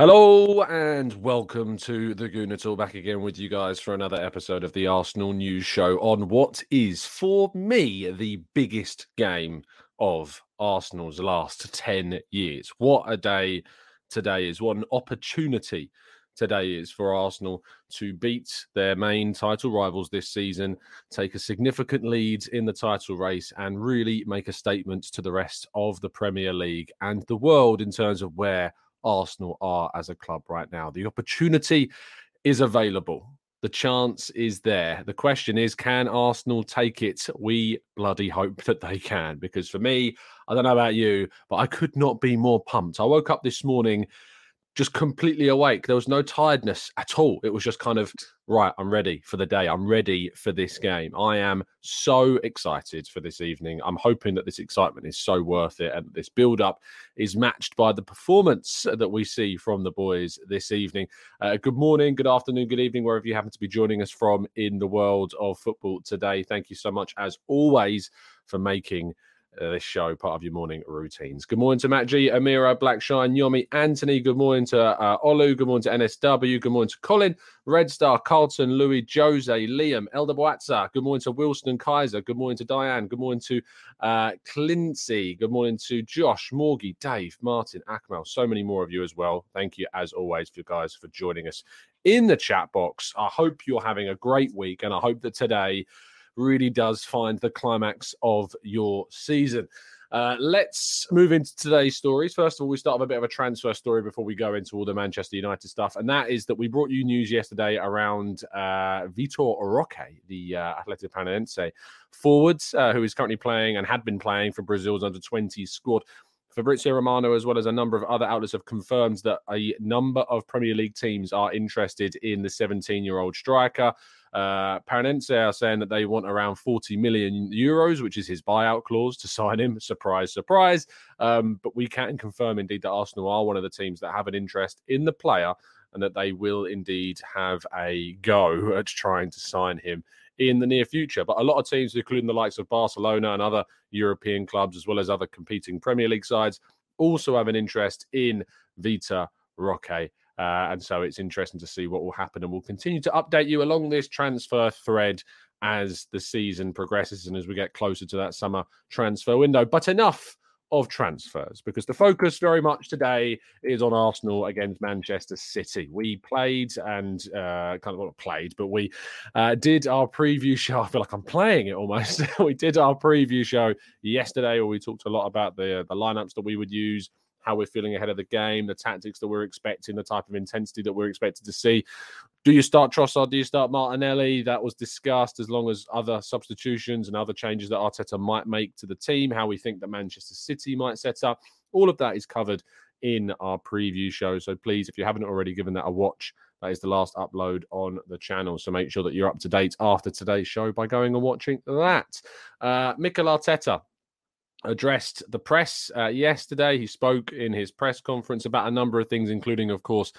Hello and welcome to the Gooner Talk. Back again with you guys for another episode of the Arsenal News Show on what is, for me, the biggest game of Arsenal's last 10 years. What a day today is. What an opportunity today is for Arsenal to beat their main title rivals this season, take a significant lead in the title race, and really make a statement to the rest of the Premier League and the world in terms of where Arsenal are as a club right now. The opportunity is available. The chance is there. The question is, can Arsenal take it? We bloody hope that they can. Because for me, I don't know about you, but I could not be more pumped. I woke up this morning just completely awake. There was no tiredness at all. It was just kind of, right, I'm ready for the day. I'm ready for this game. I am so excited for this evening. I'm hoping that this excitement is so worth it and this build up is matched by the performance that we see from the boys this evening. Uh, good morning, good afternoon, good evening, wherever you happen to be joining us from in the world of football today. Thank you so much, as always, for making uh, this show, part of your morning routines. Good morning to Matt G, Amira, Blackshine, Yomi, Anthony. Good morning to uh, Olu. Good morning to NSW. Good morning to Colin, Red Star, Carlton, Louis, Jose, Liam, Elder Boatza. Good morning to Wilson and Kaiser. Good morning to Diane. Good morning to uh, Clincy. Good morning to Josh, Morgie, Dave, Martin, Akmal. So many more of you as well. Thank you, as always, for guys for joining us in the chat box. I hope you're having a great week, and I hope that today really does find the climax of your season. Uh, let's move into today's stories. First of all, we start with a bit of a transfer story before we go into all the Manchester United stuff. And that is that we brought you news yesterday around uh, Vitor Roque, the uh, Athletic Paranaense forward, uh, who is currently playing and had been playing for Brazil's under 20 squad. Fabrizio Romano, as well as a number of other outlets, have confirmed that a number of Premier League teams are interested in the 17 year old striker. Uh, Paranaense are saying that they want around 40 million euros, which is his buyout clause to sign him. Surprise, surprise. Um, but we can confirm indeed that Arsenal are one of the teams that have an interest in the player and that they will indeed have a go at trying to sign him in the near future. But a lot of teams, including the likes of Barcelona and other European clubs, as well as other competing Premier League sides, also have an interest in Vitor Roque. Uh, and so it's interesting to see what will happen. And we'll continue to update you along this transfer thread as the season progresses and as we get closer to that summer transfer window. But enough of transfers because the focus very much today is on Arsenal against Manchester City. We played and uh, kind of not played, but we uh, did our preview show. I feel like I'm playing it almost. we did our preview show yesterday, where we talked a lot about the the lineups that we would use how we're feeling ahead of the game, the tactics that we're expecting, the type of intensity that we're expected to see. Do you start Trossard? Do you start Martinelli? That was discussed as long as other substitutions and other changes that Arteta might make to the team, how we think that Manchester City might set up. All of that is covered in our preview show. So please, if you haven't already given that a watch, that is the last upload on the channel. So make sure that you're up to date after today's show by going and watching that. Uh, Mikel Arteta addressed the press uh, yesterday. He spoke in his press conference about a number of things, including, of course,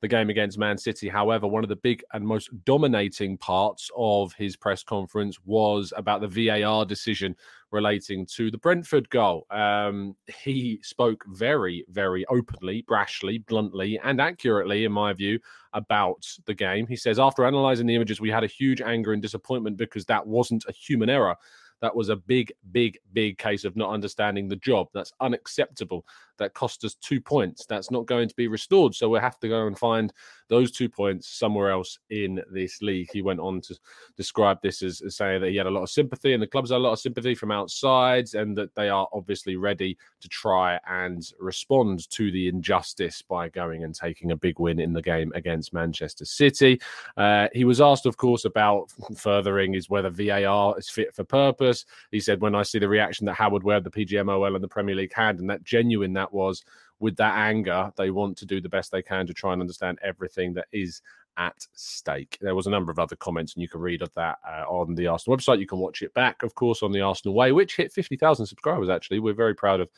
the game against Man City. However, one of the big and most dominating parts of his press conference was about the VAR decision relating to the Brentford goal. Um, he spoke very, very openly, brashly, bluntly, and accurately, in my view, about the game. He says, after analysing the images, we had a huge anger and disappointment because that wasn't a human error. That was a big, big, big case of not understanding the job. That's unacceptable. That cost us two points. That's not going to be restored. So we'll have to go and find those two points somewhere else in this league. He went on to describe this as, as saying that he had a lot of sympathy and the clubs had a lot of sympathy from outside and that they are obviously ready to try and respond to the injustice by going and taking a big win in the game against Manchester City. Uh, he was asked, of course, about furthering is whether VAR is fit for purpose. He said, when I see the reaction that Howard Webb, the PGMOL, and the Premier League had, and that genuine that was with that anger, they want to do the best they can to try and understand everything that is at stake. There was a number of other comments, and you can read of that uh, on the Arsenal website. You can watch it back, of course, on the Arsenal Way, which hit 50,000 subscribers, actually. We're very proud of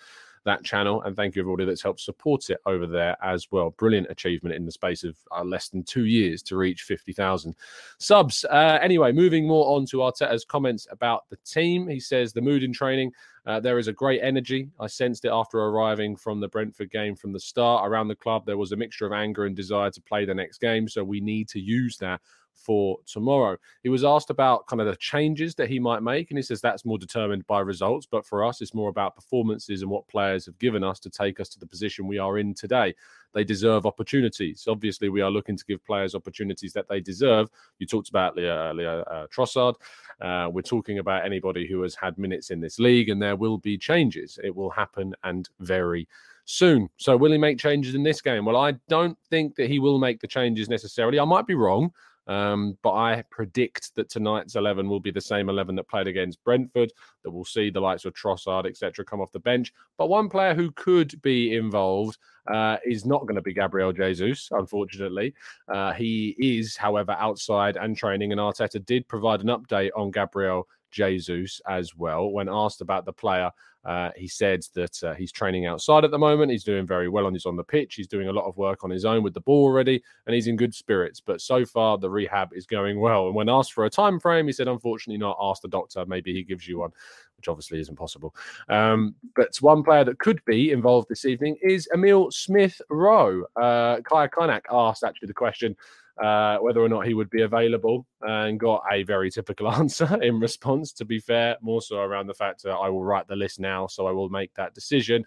that channel. And thank you, everybody that's helped support it over there as well. Brilliant achievement in the space of uh, less than two years to reach 50,000 subs. Uh, anyway, moving more on to Arteta's comments about the team. He says the mood in training. Uh, there is a great energy. I sensed it after arriving from the Brentford game from the start. Around the club, there was a mixture of anger and desire to play the next game. So we need to use that for tomorrow. He was asked about kind of the changes that he might make, and he says that's more determined by results. But for us, it's more about performances and what players have given us to take us to the position we are in today. They deserve opportunities. Obviously, we are looking to give players opportunities that they deserve. You talked about Leo, Leo uh, Trossard. Uh, we're talking about anybody who has had minutes in this league, and there will be changes. It will happen and very soon. So, will he make changes in this game? Well, I don't think that he will make the changes necessarily. I might be wrong. Um, but I predict that tonight's 11 will be the same 11 that played against Brentford, that we'll see the likes of Trossard, etc., come off the bench. But one player who could be involved uh, is not going to be Gabriel Jesus, unfortunately. Uh, he is, however, outside and training, and Arteta did provide an update on Gabriel Jesus as well. When asked about the player, uh, he said that uh, he's training outside at the moment. He's doing very well on his on the pitch. He's doing a lot of work on his own with the ball already, and he's in good spirits. But so far, the rehab is going well. And when asked for a time frame, he said, "Unfortunately, not. Ask the doctor. Maybe he gives you one." Which obviously isn't possible. Um, but one player that could be involved this evening is Emile Smith Rowe. Uh, Kaya Kaynak asked actually the question uh, whether or not he would be available and got a very typical answer in response, to be fair, more so around the fact that I will write the list now, so I will make that decision.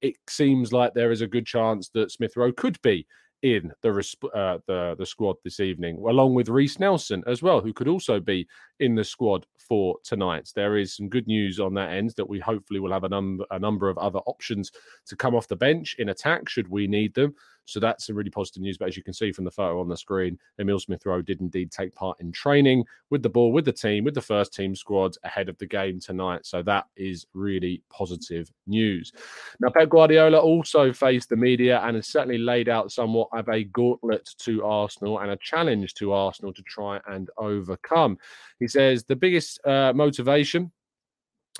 It seems like there is a good chance that Smith Rowe could be in the uh, the the squad this evening, along with Reiss Nelson as well, who could also be in the squad for tonight. There is some good news on that end that we hopefully will have a number a number of other options to come off the bench in attack should we need them. So that's some really positive news. But as you can see from the photo on the screen, Emile Smith Rowe did indeed take part in training with the ball, with the team, with the first team squad ahead of the game tonight. So that is really positive news. Now, Pep Guardiola also faced the media and has certainly laid out somewhat of a gauntlet to Arsenal and a challenge to Arsenal to try and overcome. He says the biggest uh, motivation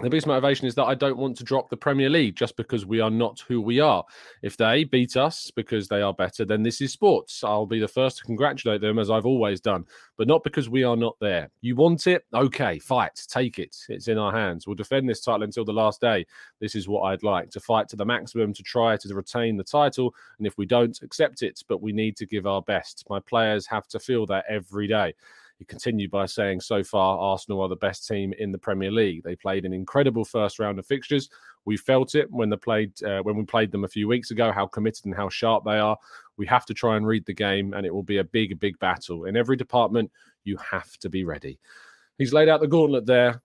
the biggest motivation is that I don't want to drop the Premier League just because we are not who we are. If they beat us because they are better, then this is sports. I'll be the first to congratulate them as I've always done, but not because we are not there. You want it? Okay, fight, take it. It's in our hands. We'll defend this title until the last day. This is what I'd like to fight to the maximum to try to retain the title. And if we don't, accept it, but we need to give our best. My players have to feel that every day. He continued by saying, so far, Arsenal are the best team in the Premier League. They played an incredible first round of fixtures. We felt it when they played uh, when we played them a few weeks ago. How committed and how sharp they are. We have to try and read the game, and it will be a big, big battle in every department. You have to be ready. He's laid out the gauntlet there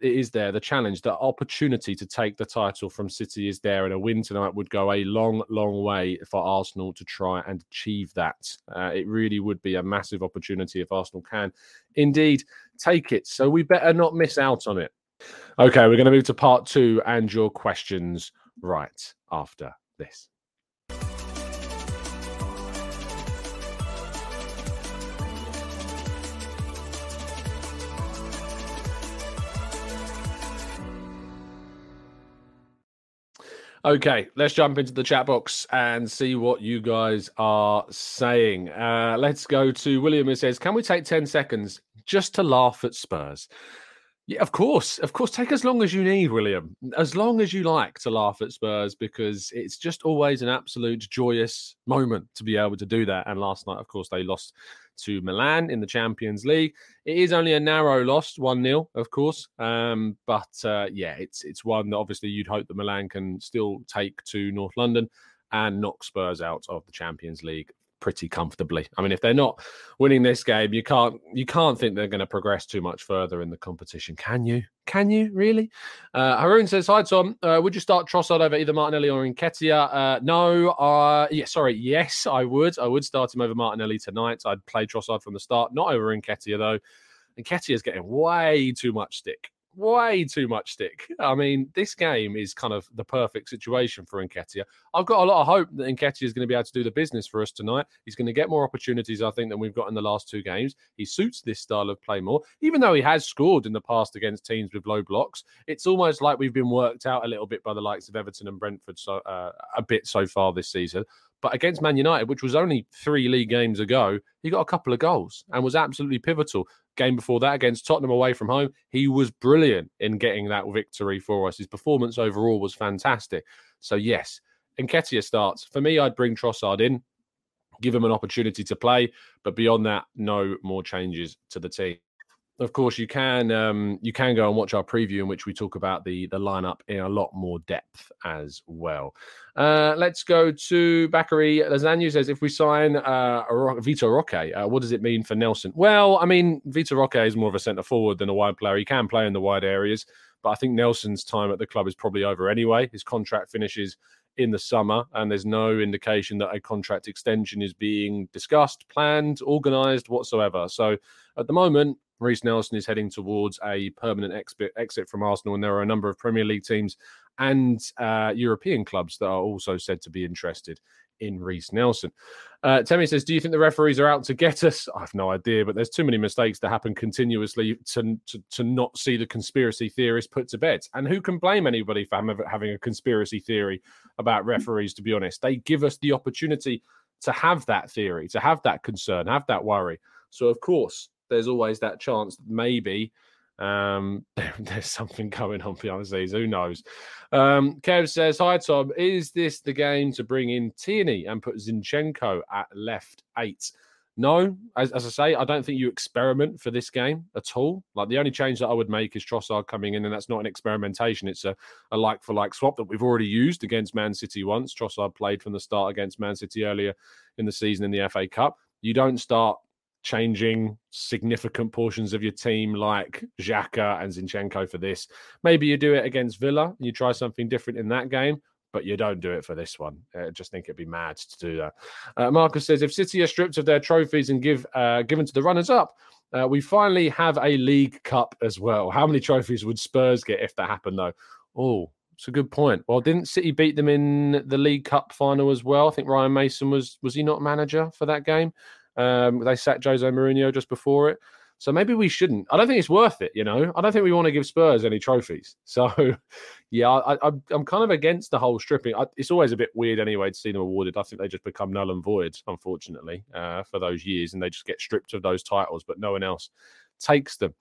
it is there. The challenge, the opportunity to take the title from City is there, and a win tonight would go a long, long way for Arsenal to try and achieve that. Uh, it really would be a massive opportunity if Arsenal can indeed take it. So we better not miss out on it. Okay, we're going to move to part two and your questions right after this. Okay, let's jump into the chat box and see what you guys are saying. Uh, let's go to William who says, Can we take 10 seconds just to laugh at Spurs? Yeah, of course. Of course. Take as long as you need, William. As long as you like to laugh at Spurs because it's just always an absolute joyous moment to be able to do that. And last night, of course, they lost to Milan in the Champions League. It is only a narrow loss, 1 0, of course. Um, but uh, yeah, it's it's one that obviously you'd hope that Milan can still take to North London and knock Spurs out of the Champions League pretty comfortably. I mean, if they're not winning this game, you can't you can't think they're going to progress too much further in the competition, can you? Can you really? Uh, Haroon says, "Hi Tom, uh, would you start Trossard over either Martinelli or Nketiah?" Uh, no, uh, yeah, sorry, yes, I would. I would start him over Martinelli tonight. I'd play Trossard from the start, not over Nketiah though. Nketiah is getting way too much stick way too much stick. I mean, this game is kind of the perfect situation for Nketiah. I've got a lot of hope that Nketiah is going to be able to do the business for us tonight. He's going to get more opportunities, I think, than we've got in the last two games. He suits this style of play more, even though he has scored in the past against teams with low blocks. It's almost like we've been worked out a little bit by the likes of Everton and Brentford so uh, a bit so far this season. But against Man United, which was only three league games ago, he got a couple of goals and was absolutely pivotal. Game before that against Tottenham away from home, he was brilliant in getting that victory for us. His performance overall was fantastic. So, yes, Nketiah starts. For me, I'd bring Trossard in, give him an opportunity to play. But beyond that, no more changes to the team of course, you can um, you can go and watch our preview in which we talk about the the lineup in a lot more depth as well. Uh, let's go to Bakary Lasagna says if we sign uh, Vitor Roque, uh, what does it mean for Nelson? Well, I mean, Vitor Roque is more of a centre forward than a wide player. He can play in the wide areas, but I think Nelson's time at the club is probably over anyway. His contract finishes in the summer, and there's no indication that a contract extension is being discussed, planned, organised whatsoever. So at the moment, Reiss Nelson is heading towards a permanent exit, exit from Arsenal, and there are a number of Premier League teams and uh, European clubs that are also said to be interested in Reiss Nelson. Uh, Temi says, Do you think the referees are out to get us? I have no idea, but there's too many mistakes that happen continuously to, to, to not see the conspiracy theorists put to bed. And who can blame anybody for having a conspiracy theory about referees, to be honest? They give us the opportunity to have that theory, to have that concern, have that worry. So, of course, there's always that chance that maybe um, there's something going on behind the scenes. Who knows? Um, Kev says, Hi, Tom. Is this the game to bring in Tierney and put Zinchenko at left eight? No, as, as, I say, I don't think you experiment for this game at all. Like the only change that I would make is Trossard coming in, and that's not an experimentation. It's a, a like for like swap that we've already used against Man City once. Trossard played from the start against Man City earlier in the season in the FA Cup. You don't start changing significant portions of your team like Xhaka and Zinchenko for this. Maybe you do it against Villa, you try something different in that game, but you don't do it for this one. I just think it'd be mad to do that. Uh, Marcus says if City are stripped of their trophies and give uh, given to the runners up, uh, we finally have a League Cup as well. How many trophies would Spurs get if that happened though? Oh, it's a good point. Well, didn't City beat them in the League Cup final as well? I think Ryan Mason was was he not manager for that game? Um, they sacked Jose Mourinho just before it. So maybe we shouldn't. I don't think it's worth it, you know. I don't think we want to give Spurs any trophies. So, yeah, I, am kind of against the whole stripping. I, it's always a bit weird anyway to see them awarded. I think they just become null and void, unfortunately, uh, for those years, and they just get stripped of those titles, but no one else takes them.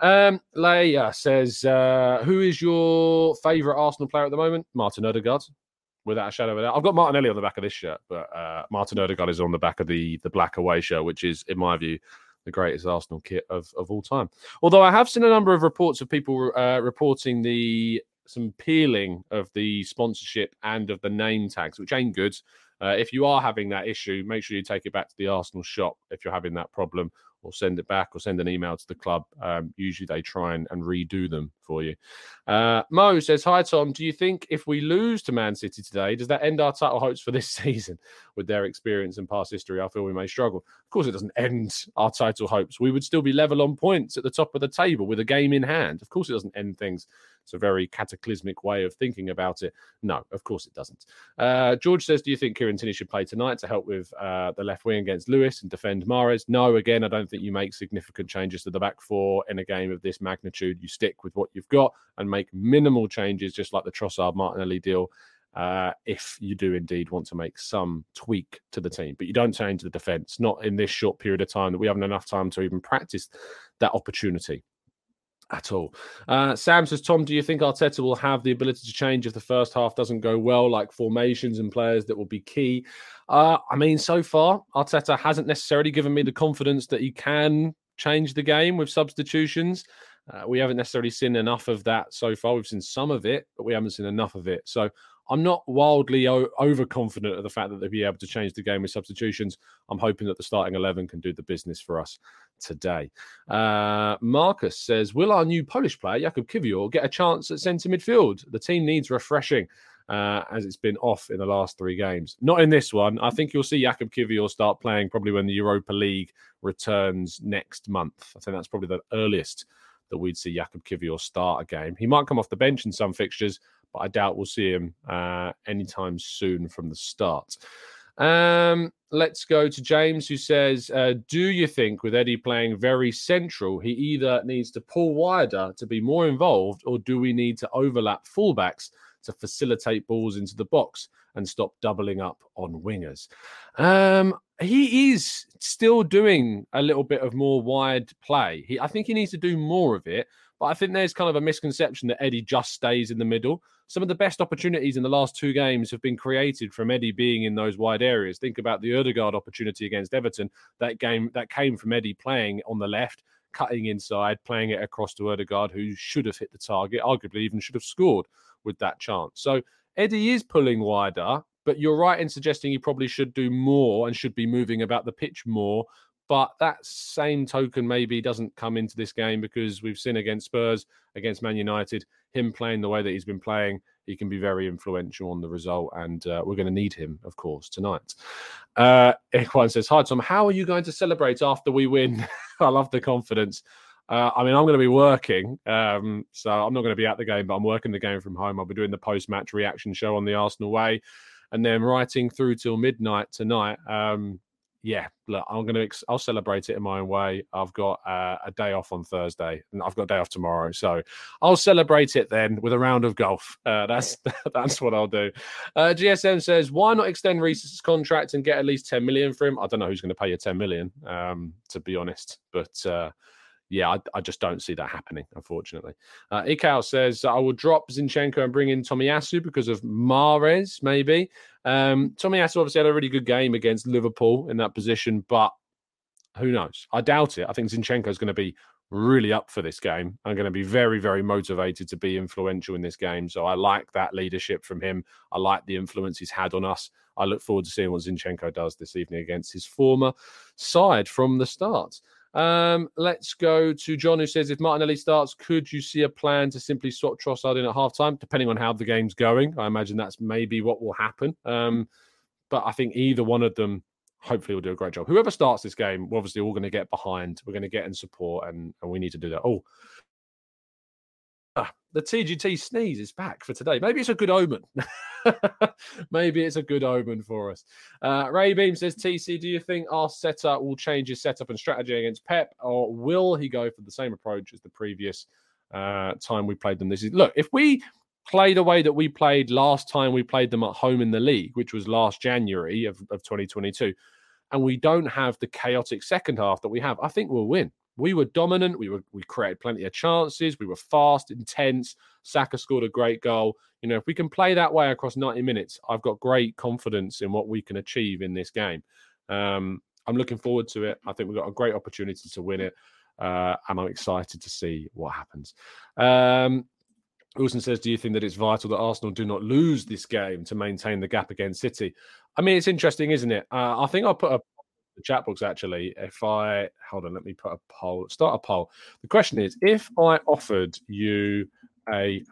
Um, Leia says, uh, "Who is your favourite Arsenal player at the moment?" Martin Odegaard without a shadow of a doubt. I've got Martinelli on the back of this shirt, but uh, Martin Odegaard is on the back of the the black away shirt, which is, in my view, the greatest Arsenal kit of, of all time. Although I have seen a number of reports of people uh, reporting the some peeling of the sponsorship and of the name tags, which ain't good. Uh, if you are having that issue, make sure you take it back to the Arsenal shop if you're having that problem, or send it back or send an email to the club. Um, usually they try and, and, redo them for you. Uh, Mo says, Hi, Tom. Do you think if we lose to Man City today, does that end our title hopes for this season? With their experience and past history, I feel we may struggle. Of course, it doesn't end our title hopes. We would still be level on points at the top of the table with a game in hand. Of course, it doesn't end things. It's a very cataclysmic way of thinking about it. No, of course it doesn't. Uh, George says, Do you think Kieran Tierney should play tonight to help with uh, the left wing against Lewis and defend Mahrez? No, again, I don't think you make significant changes to the back four in a game of this magnitude. You stick with what you've got and make minimal changes, just like the Trossard Martinelli deal uh, if you do indeed want to make some tweak to the team. But you don't change the defense, not in this short period of time that we haven't enough time to even practice that opportunity at all. Uh, Sam says, Tom, do you think Arteta will have the ability to change if the first half doesn't go well, like formations and players that will be key? Uh, I mean, so far, Arteta hasn't necessarily given me the confidence that he can change the game with substitutions. Uh, we haven't necessarily seen enough of that so far. We've seen some of it, but we haven't seen enough of it. So I'm not wildly o- overconfident of the fact that they'll be able to change the game with substitutions. I'm hoping that the starting 11 can do the business for us today. Uh, Marcus says, Will our new Polish player, Jakub Kiwior, get a chance at centre midfield? The team needs refreshing. Uh, as it's been off in the last three games. Not in this one. I think you'll see Jakub Kiwior start playing probably when the Europa League returns next month. I think that's probably the earliest that we'd see Jakub Kiwior start a game. He might come off the bench in some fixtures, but I doubt we'll see him uh, anytime soon from the start. Um, let's go to James, who says, uh, "Do you think with Eddie playing very central, he either needs to pull wider to be more involved, or do we need to overlap fullbacks to facilitate balls into the box and stop doubling up on wingers?" Um, he is still doing a little bit of more wide play. He, I think he needs to do more of it. But I think there's kind of a misconception that Eddie just stays in the middle. Some of the best opportunities in the last two games have been created from Eddie being in those wide areas. Think about the Odegaard opportunity against Everton. That game that came from Eddie playing on the left, cutting inside, playing it across to Odegaard, who should have hit the target, arguably even should have scored with that chance. So Eddie is pulling wider, but you're right in suggesting he probably should do more and should be moving about the pitch more but that same token maybe doesn't come into this game because we've seen against Spurs, against Man United, him playing the way that he's been playing, he can be very influential on the result. And uh, we're going to need him, of course, tonight. Uh, Equine says, Hi, Tom. How are you going to celebrate after we win? I love the confidence. Uh, I mean, I'm going to be working, um, so I'm not going to be at the game, but I'm working the game from home. I'll be doing the post-match reaction show on the Arsenal way, and then writing through till midnight tonight. Um, yeah, look, I'm gonna I'll celebrate it in my own way. I've got uh, a day off on Thursday, and I've got a day off tomorrow, so I'll celebrate it then with a round of golf. Uh, that's that's what I'll do. Uh, GSM says, why not extend Reiss's contract and get at least 10 million for him? I don't know who's going to pay you 10 million, um, to be honest, but uh, yeah, I, I, just don't see that happening, unfortunately. Uh, Ikao says, I will drop Zinchenko and bring in Tomiyasu because of Mahrez, maybe. Um, Tomiyasu obviously had a really good game against Liverpool in that position, but who knows? I doubt it. I think Zinchenko is going to be really up for this game. I'm going to be very, very motivated to be influential in this game. So I like that leadership from him. I like the influence he's had on us. I look forward to seeing what Zinchenko does this evening against his former side from the start. Um, let's go to John, who says if Martinelli starts, could you see a plan to simply swap Trossard in at halftime, depending on how the game's going? I imagine that's maybe what will happen. Um, but I think either one of them hopefully will do a great job. Whoever starts this game, we're obviously all going to get behind. We're going to get in support, and, and we need to do that. Oh, the TGT sneeze is back for today. Maybe it's a good omen. Maybe it's a good omen for us. Uh, Ray Beam says, TC, do you think our setup will change his setup and strategy against Pep, or will he go for the same approach as the previous uh, time we played them this is look if we play the way that we played last time we played them at home in the league which was last january of, of 2022 and we don't have the chaotic second half that we have i think we'll win we were dominant. We were we created plenty of chances. We were fast, intense. Saka scored a great goal. You know, if we can play that way across 90 minutes, I've got great confidence in what we can achieve in this game. Um, I'm looking forward to it. I think we've got a great opportunity to win it, uh, and I'm excited to see what happens. Um, Wilson says, "Do you think that it's vital that Arsenal do not lose this game to maintain the gap against City?" I mean, it's interesting, isn't it? Uh, I think I'll put a chat box actually. If I hold on, let me put a poll, start a poll. The question is if I offered you a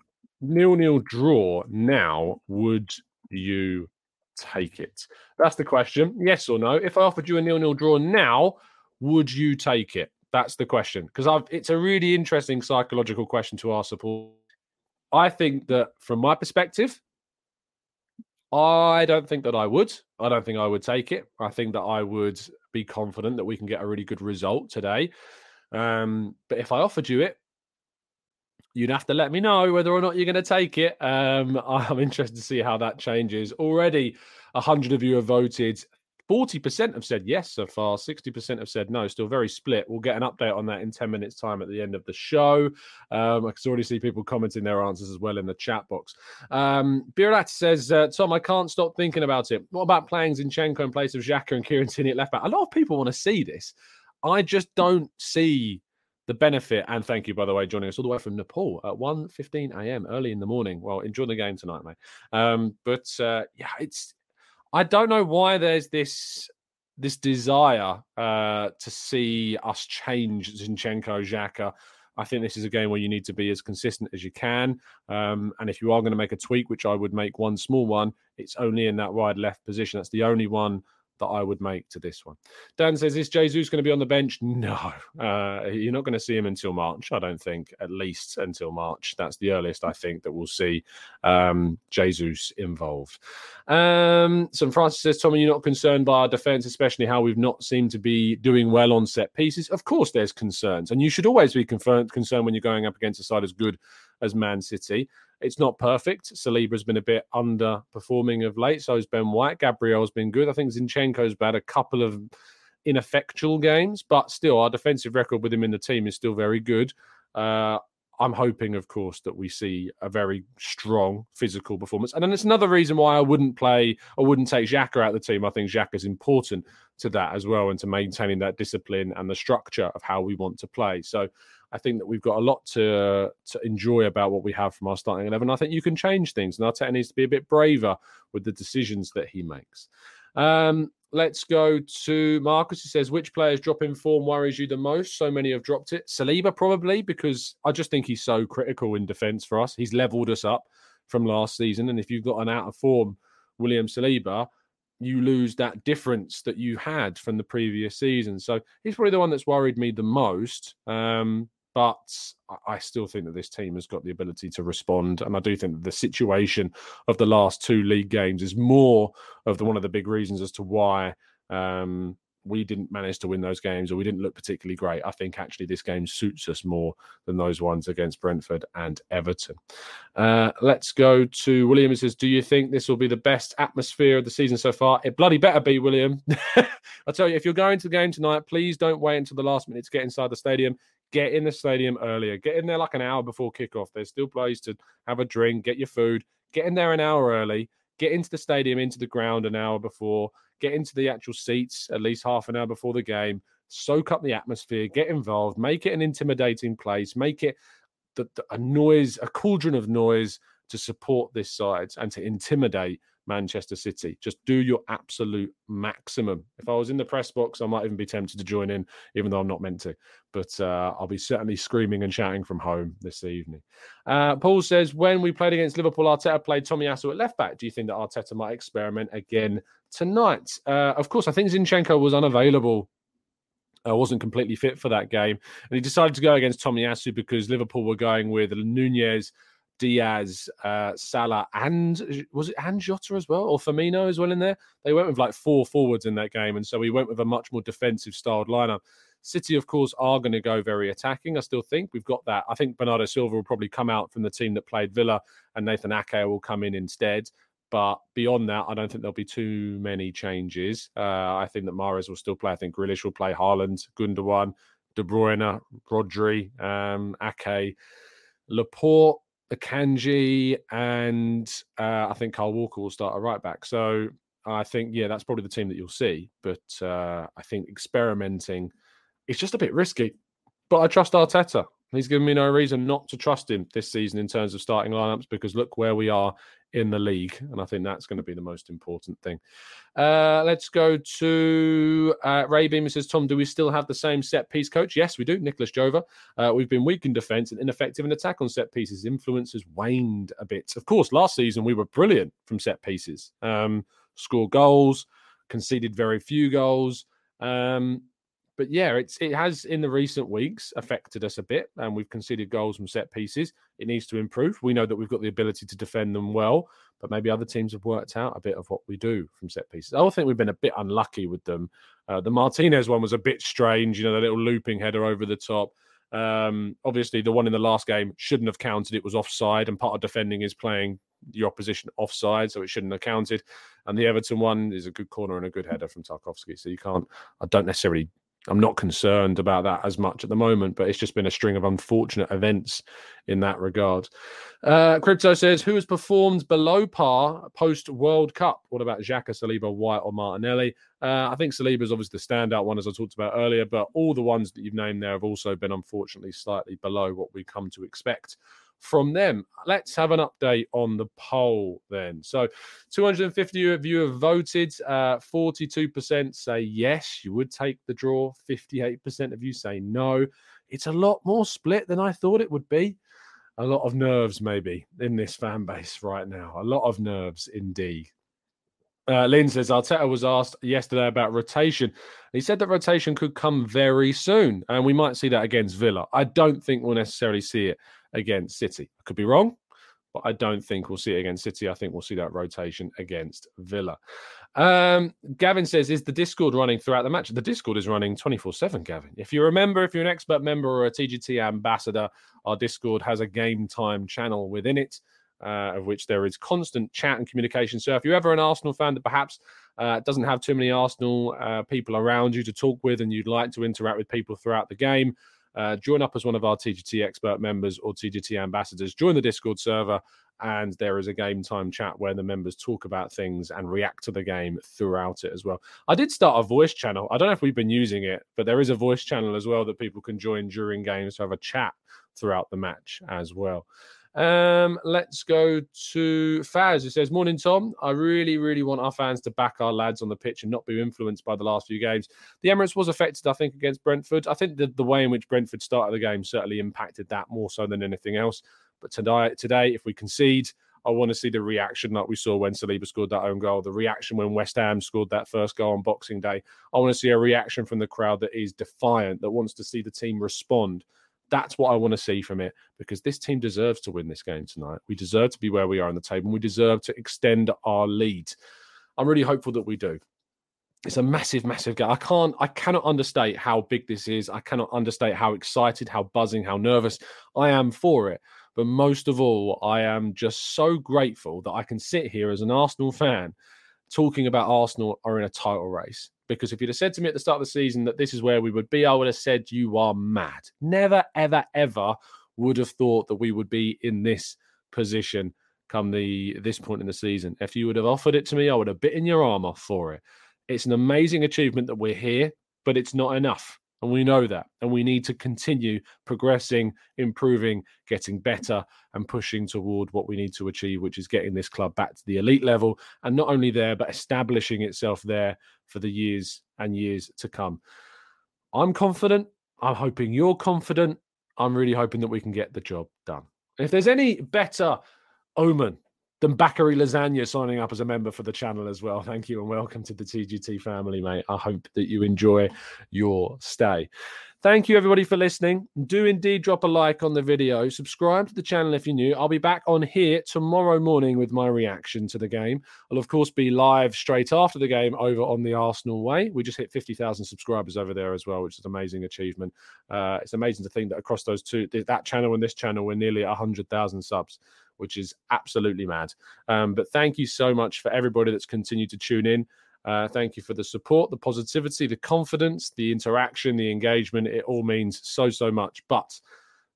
nil nil draw now, would you take it? That's the question. Yes or no? If I offered you a nil nil draw now, would you take it? That's the question. Because I've it's a really interesting psychological question to ask support. I think that from my perspective, I don't think that I would. I don't think I would take it. I think that I would be confident that we can get a really good result today. Um, but if I offered you it, you'd have to let me know whether or not you're going to take it. Um, I'm interested to see how that changes. Already, 100 of you have voted. 40% have said yes so far, 60% have said no, still very split. We'll get an update on that in 10 minutes' time at the end of the show. Um, I can already see people commenting their answers as well in the chat box. Um, Birat says, uh, Tom, I can't stop thinking about it. What about playing Zinchenko in place of Xhaka and Kieran Tierney at left back? A lot of people want to see this. I just don't see the benefit. And thank you, by the way, joining us all the way from Nepal at 1 15 a.m. early in the morning. Well, enjoy the game tonight, mate. Um, but uh, yeah, it's I don't know why there's this this desire uh, to see us change Zinchenko, Xhaka. I think this is a game where you need to be as consistent as you can. Um, and if you are going to make a tweak, which I would make one small one, it's only in that wide left position. That's the only one that I would make to this one. Dan says, Is Jesus going to be on the bench? No. Uh, you're not going to see him until March, I don't think, at least until March. That's the earliest I think that we'll see um, Jesus involved. Um, so Francis says, Tommy, you're not concerned by our defence, especially how we've not seemed to be doing well on set pieces. Of course, there's concerns. And you should always be concerned when you're going up against a side as good as Man City. It's not perfect. Saliba's been a bit underperforming of late. So has Ben White. Gabriel's been good. I think Zinchenko's had a couple of ineffectual games, but still, our defensive record with him in the team is still very good. Uh, I'm hoping, of course, that we see a very strong physical performance. And then it's another reason why I wouldn't play or wouldn't take Xhaka out of the team. I think Xhaka is important to that as well and to maintaining that discipline and the structure of how we want to play. So I think that we've got a lot to to enjoy about what we have from our starting eleven. I think you can change things, and Arteta needs to be a bit braver with the decisions that he makes. Um, let's go to Marcus. He says, "Which players drop in form worries you the most?" So many have dropped it. Saliba probably because I just think he's so critical in defence for us. He's levelled us up from last season, and if you've got an out of form William Saliba, you lose that difference that you had from the previous season. So he's probably the one that's worried me the most. Um, but I still think that this team has got the ability to respond, and I do think that the situation of the last two league games is more of the one of the big reasons as to why um, we didn't manage to win those games or we didn't look particularly great. I think actually this game suits us more than those ones against Brentford and Everton. Uh, let's go to William. He says, Do you think this will be the best atmosphere of the season so far? It bloody better be, William. I tell you, if you're going to the game tonight, please don't wait until the last minute to get inside the stadium get in the stadium earlier. Get in there like an hour before kickoff. There's still place to have a drink, get your food, get in there an hour early, get into the stadium, into the ground an hour before, get into the actual seats at least half an hour before the game, soak up the atmosphere, get involved, make it an intimidating place, make it the, the, a noise, a cauldron of noise to support this side and to intimidate Manchester City. Just do your absolute maximum. If I was in the press box, I might even be tempted to join in, even though I'm not meant to. But uh, I'll be certainly screaming and shouting from home this evening. Uh, Paul says, when we played against Liverpool, Arteta played Tomiyasu at left back. Do you think that Arteta might experiment again tonight? Uh, of course, I think Zinchenko was unavailable uh, wasn't completely fit for that game. And he decided to go against Tommy Tomiyasu because Liverpool were going with Nunez, Diaz, uh, Salah, and was it and Jota as well, or Firmino as well in there? They went with like four forwards in that game, and so we went with a much more defensive styled lineup. City, of course, are going to go very attacking. I still think we've got that. I think Bernardo Silva will probably come out from the team that played Villa, and Nathan Ake will come in instead. But beyond that, I don't think there'll be too many changes. Uh, I think that Mahrez will still play. I think Grealish will play Haaland, Gundogan, De Bruyne, Rodri, um, Ake, Laporte, Akanji, and uh, I think Kyle Walker will start a right back. So I think, yeah, that's probably the team that you'll see. But uh, I think experimenting is just a bit risky. But I trust Arteta. He's given me no reason not to trust him this season in terms of starting lineups because look where we are in the league. And I think that's going to be the most important thing. Uh, let's go to uh, Ray Beamer says, Tom, do we still have the same set piece coach? Yes, we do. Nicolas Jover. Uh, we've been weak in defence and ineffective in attack on set pieces. Influence has waned a bit. Of course, last season we were brilliant from set pieces, um, scored goals, conceded very few goals. Um, but yeah, it's it has in the recent weeks affected us a bit, and we've conceded goals from set pieces. It needs to improve. We know that we've got the ability to defend them well, but maybe other teams have worked out a bit of what we do from set pieces. I think we've been a bit unlucky with them. Uh, the Martinez one was a bit strange, you know, the little looping header over the top. Um, obviously, the one in the last game shouldn't have counted. It was offside, and part of defending is playing your opposition offside, so it shouldn't have counted. And the Everton one is a good corner and a good header from Tarkowski. So you can't. I don't necessarily I'm not concerned about that as much at the moment, but it's just been a string of unfortunate events in that regard. Uh, Crypto says, who has performed below par post World Cup? What about Xhaka, Saliba, White, or Martinelli? Uh, I think Saliba is obviously the standout one, as I talked about earlier, but all the ones that you've named there have also been unfortunately slightly below what we come to expect from them. Let's have an update on the poll then. So, 250 of you have voted. Uh, 42% say yes, you would take the draw. 58% of you say no. It's a lot more split than I thought it would be. A lot of nerves, maybe, in this fan base right now. A lot of nerves indeed. Uh, Lynn says Arteta was asked yesterday about rotation. He said that rotation could come very soon, and we might see that against Villa. I don't think we'll necessarily see it against City. I could be wrong, but I don't think we'll see it against City. I think we'll see that rotation against Villa. Um, Gavin says, Is the Discord running throughout the match? The Discord is running 24 7, Gavin. If you remember, if you're an expert member or a TGT ambassador, our Discord has a game time channel within it. Uh, of which there is constant chat and communication. So if you're ever an Arsenal fan that perhaps uh, doesn't have too many Arsenal uh, people around you to talk with and you'd like to interact with people throughout the game, uh, join up as one of our TGT expert members or TGT ambassadors. Join the Discord server, and there is a game time chat where the members talk about things and react to the game throughout it as well. I did start a voice channel. I don't know if we've been using it, but there is a voice channel as well that people can join during games to have a chat throughout the match as well. Um, let's go to Faz. It says, Morning, Tom. I really, really want our fans to back our lads on the pitch and not be influenced by the last few games. The Emirates was affected, I think, against Brentford. I think the, the way in which Brentford started the game certainly impacted that more so than anything else. But tonight, today, if we concede, I want to see the reaction that we saw when Saliba scored that own goal, the reaction when West Ham scored that first goal on Boxing Day. I want to see a reaction from the crowd that is defiant, that wants to see the team respond that's what I want to see from it because this team deserves to win this game tonight. We deserve to be where we are on the table and we deserve to extend our lead. I'm really hopeful that we do. It's a massive, massive game. I can't, I cannot understate how big this is. I cannot understate how excited, how buzzing, how nervous I am for it. But most of all, I am just so grateful that I can sit here as an Arsenal fan talking about Arsenal are in a title race. Because if you'd have said to me at the start of the season that this is where we would be, I would have said, You are mad. Never, ever, ever would have thought that we would be in this position come the this point in the season. If you would have offered it to me, I would have bitten your arm off for it. It's an amazing achievement that we're here, but it's not enough. And we know that. And we need to continue progressing, improving, getting better, and pushing toward what we need to achieve, which is getting this club back to the elite level. And not only there, but establishing itself there for the years and years to come. I'm confident. I'm hoping you're confident. I'm really hoping that we can get the job done. If there's any better omen than Bakary Lasagna signing up as a member for the channel as well. Thank you and welcome to the TGT family, mate. I hope that you enjoy your stay. Thank you, everybody, for listening. Do indeed drop a like on the video. Subscribe to the channel if you're new. I'll be back on here tomorrow morning with my reaction to the game. I'll, of course, be live straight after the game over on the Arsenal Way. We just hit 50,000 subscribers over there as well, which is an amazing achievement. Uh, it's amazing to think that across those two, that channel and this channel, we're nearly at 100,000 subs which is absolutely mad. Um, but thank you so much for everybody that's continued to tune in. Uh, thank you for the support, the positivity, the confidence, the interaction, the engagement. It all means so, so much. But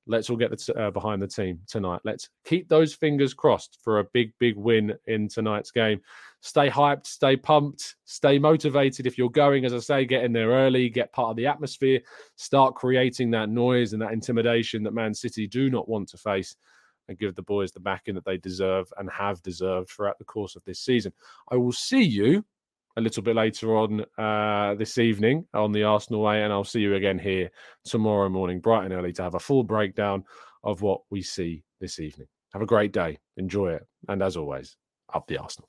let's all get the t- uh, behind the team tonight. Let's keep those fingers crossed for a big, big win in tonight's game. Stay hyped, stay pumped, stay motivated. If you're going, as I say, get in there early, get part of the atmosphere, start creating that noise and that intimidation that Man City do not want to face and give the boys the backing that they deserve and have deserved throughout the course of this season. I will see you a little bit later on uh, this evening on the Arsenal way, and I'll see you again here tomorrow morning, bright and early, to have a full breakdown of what we see this evening. Have a great day, enjoy it, and as always, up the Arsenal.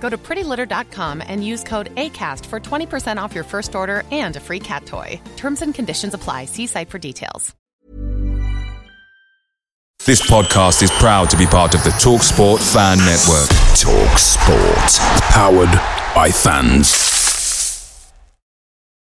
Go to prettylitter.com and use code ACAST for 20% off your first order and a free cat toy. Terms and conditions apply. See site for details. This podcast is proud to be part of the TalkSport Fan Network. Talk Sport. Powered by fans.